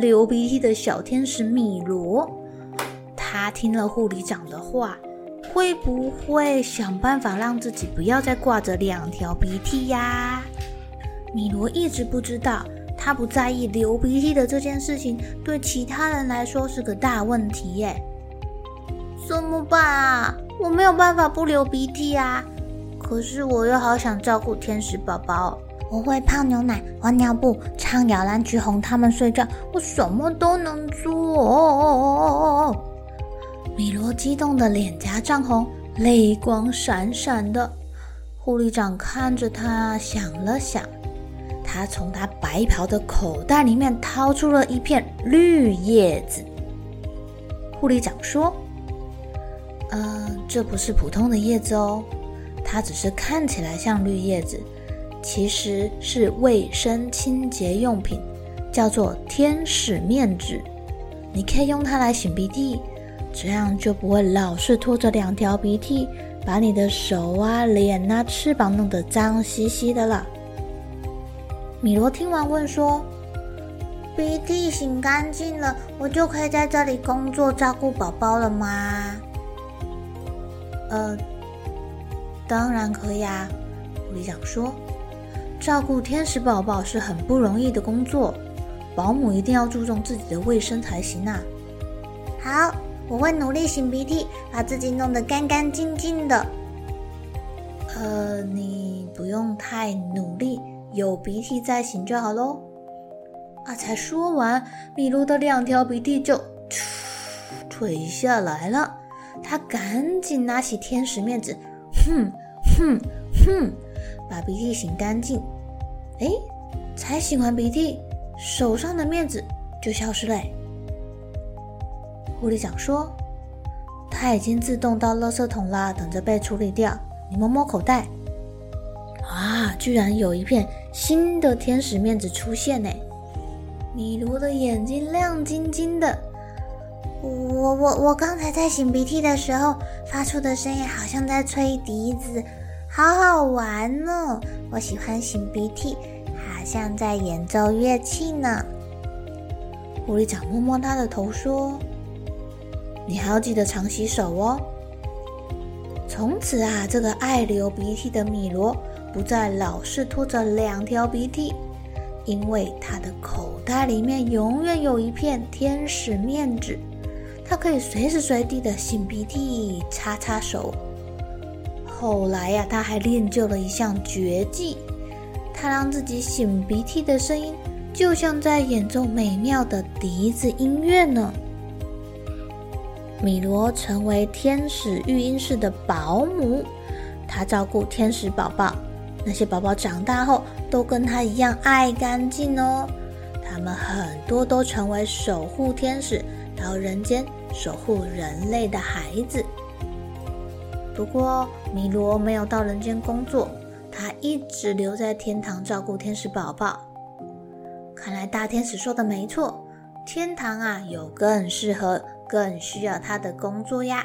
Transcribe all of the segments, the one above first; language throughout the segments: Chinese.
流鼻涕的小天使米罗，他听了护理长的话，会不会想办法让自己不要再挂着两条鼻涕呀？米罗一直不知道，他不在意流鼻涕的这件事情，对其他人来说是个大问题耶。怎么办啊？我没有办法不流鼻涕啊，可是我又好想照顾天使宝宝。我会泡牛奶、换尿布、唱摇篮曲哄他们睡觉，我什么都能做。米罗激动的脸颊涨红，泪光闪闪的。护理长看着他，想了想，他从他白袍的口袋里面掏出了一片绿叶子。护理长说：“呃，这不是普通的叶子哦，它只是看起来像绿叶子。”其实是卫生清洁用品，叫做天使面纸。你可以用它来擤鼻涕，这样就不会老是拖着两条鼻涕，把你的手啊、脸啊、翅膀弄得脏兮兮的了。米罗听完问说：“鼻涕擤干净了，我就可以在这里工作照顾宝宝了吗？”呃，当然可以啊，护理长说。照顾天使宝宝是很不容易的工作，保姆一定要注重自己的卫生才行啊。好，我会努力擤鼻涕，把自己弄得干干净净的。呃，你不用太努力，有鼻涕再擤就好喽。啊，才说完，米露的两条鼻涕就垂下来了。他赶紧拿起天使面纸，哼哼哼，把鼻涕擤干净。哎，才擤完鼻涕，手上的面子就消失了。护理长说：“它已经自动到垃圾桶啦，等着被处理掉。”你摸摸口袋，啊，居然有一片新的天使面子出现呢！米卢的眼睛亮晶晶的。我我我刚才在擤鼻涕的时候发出的声音，好像在吹笛子。好好玩哦！我喜欢擤鼻涕，像在演奏乐器呢。护理长摸摸他的头说：“你还要记得常洗手哦。”从此啊，这个爱流鼻涕的米罗不再老是拖着两条鼻涕，因为他的口袋里面永远有一片天使面纸，他可以随时随地的擤鼻涕、擦擦手。后来呀、啊，他还练就了一项绝技，他让自己擤鼻涕的声音就像在演奏美妙的笛子音乐呢。米罗成为天使育婴室的保姆，他照顾天使宝宝，那些宝宝长大后都跟他一样爱干净哦。他们很多都成为守护天使，到人间守护人类的孩子。不过，米罗没有到人间工作，他一直留在天堂照顾天使宝宝。看来大天使说的没错，天堂啊有更适合、更需要他的工作呀。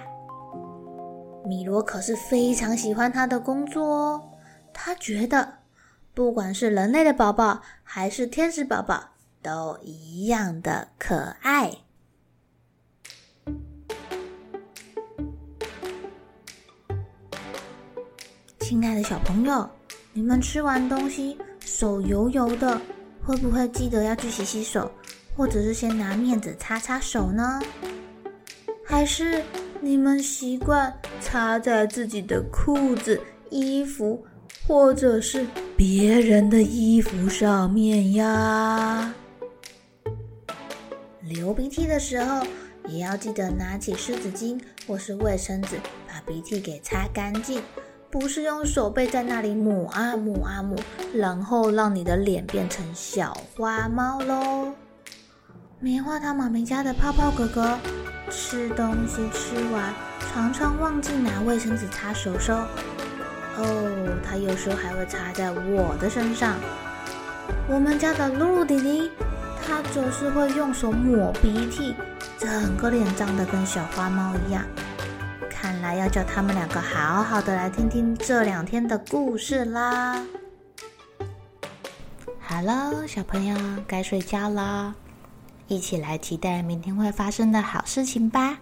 米罗可是非常喜欢他的工作哦，他觉得不管是人类的宝宝还是天使宝宝，都一样的可爱。亲爱的小朋友，你们吃完东西手油油的，会不会记得要去洗洗手，或者是先拿面纸擦擦手呢？还是你们习惯擦在自己的裤子、衣服，或者是别人的衣服上面呀？流鼻涕的时候，也要记得拿起湿纸巾或是卫生纸，把鼻涕给擦干净。不是用手背在那里抹啊抹啊抹，然后让你的脸变成小花猫喽。棉花糖妈咪家的泡泡哥哥吃东西吃完，常常忘记拿卫生纸擦手手。哦，他有时候还会擦在我的身上。我们家的露露弟弟，他总是会用手抹鼻涕，整个脸脏得跟小花猫一样。看来要叫他们两个好好的来听听这两天的故事啦。好了，小朋友该睡觉了，一起来期待明天会发生的好事情吧。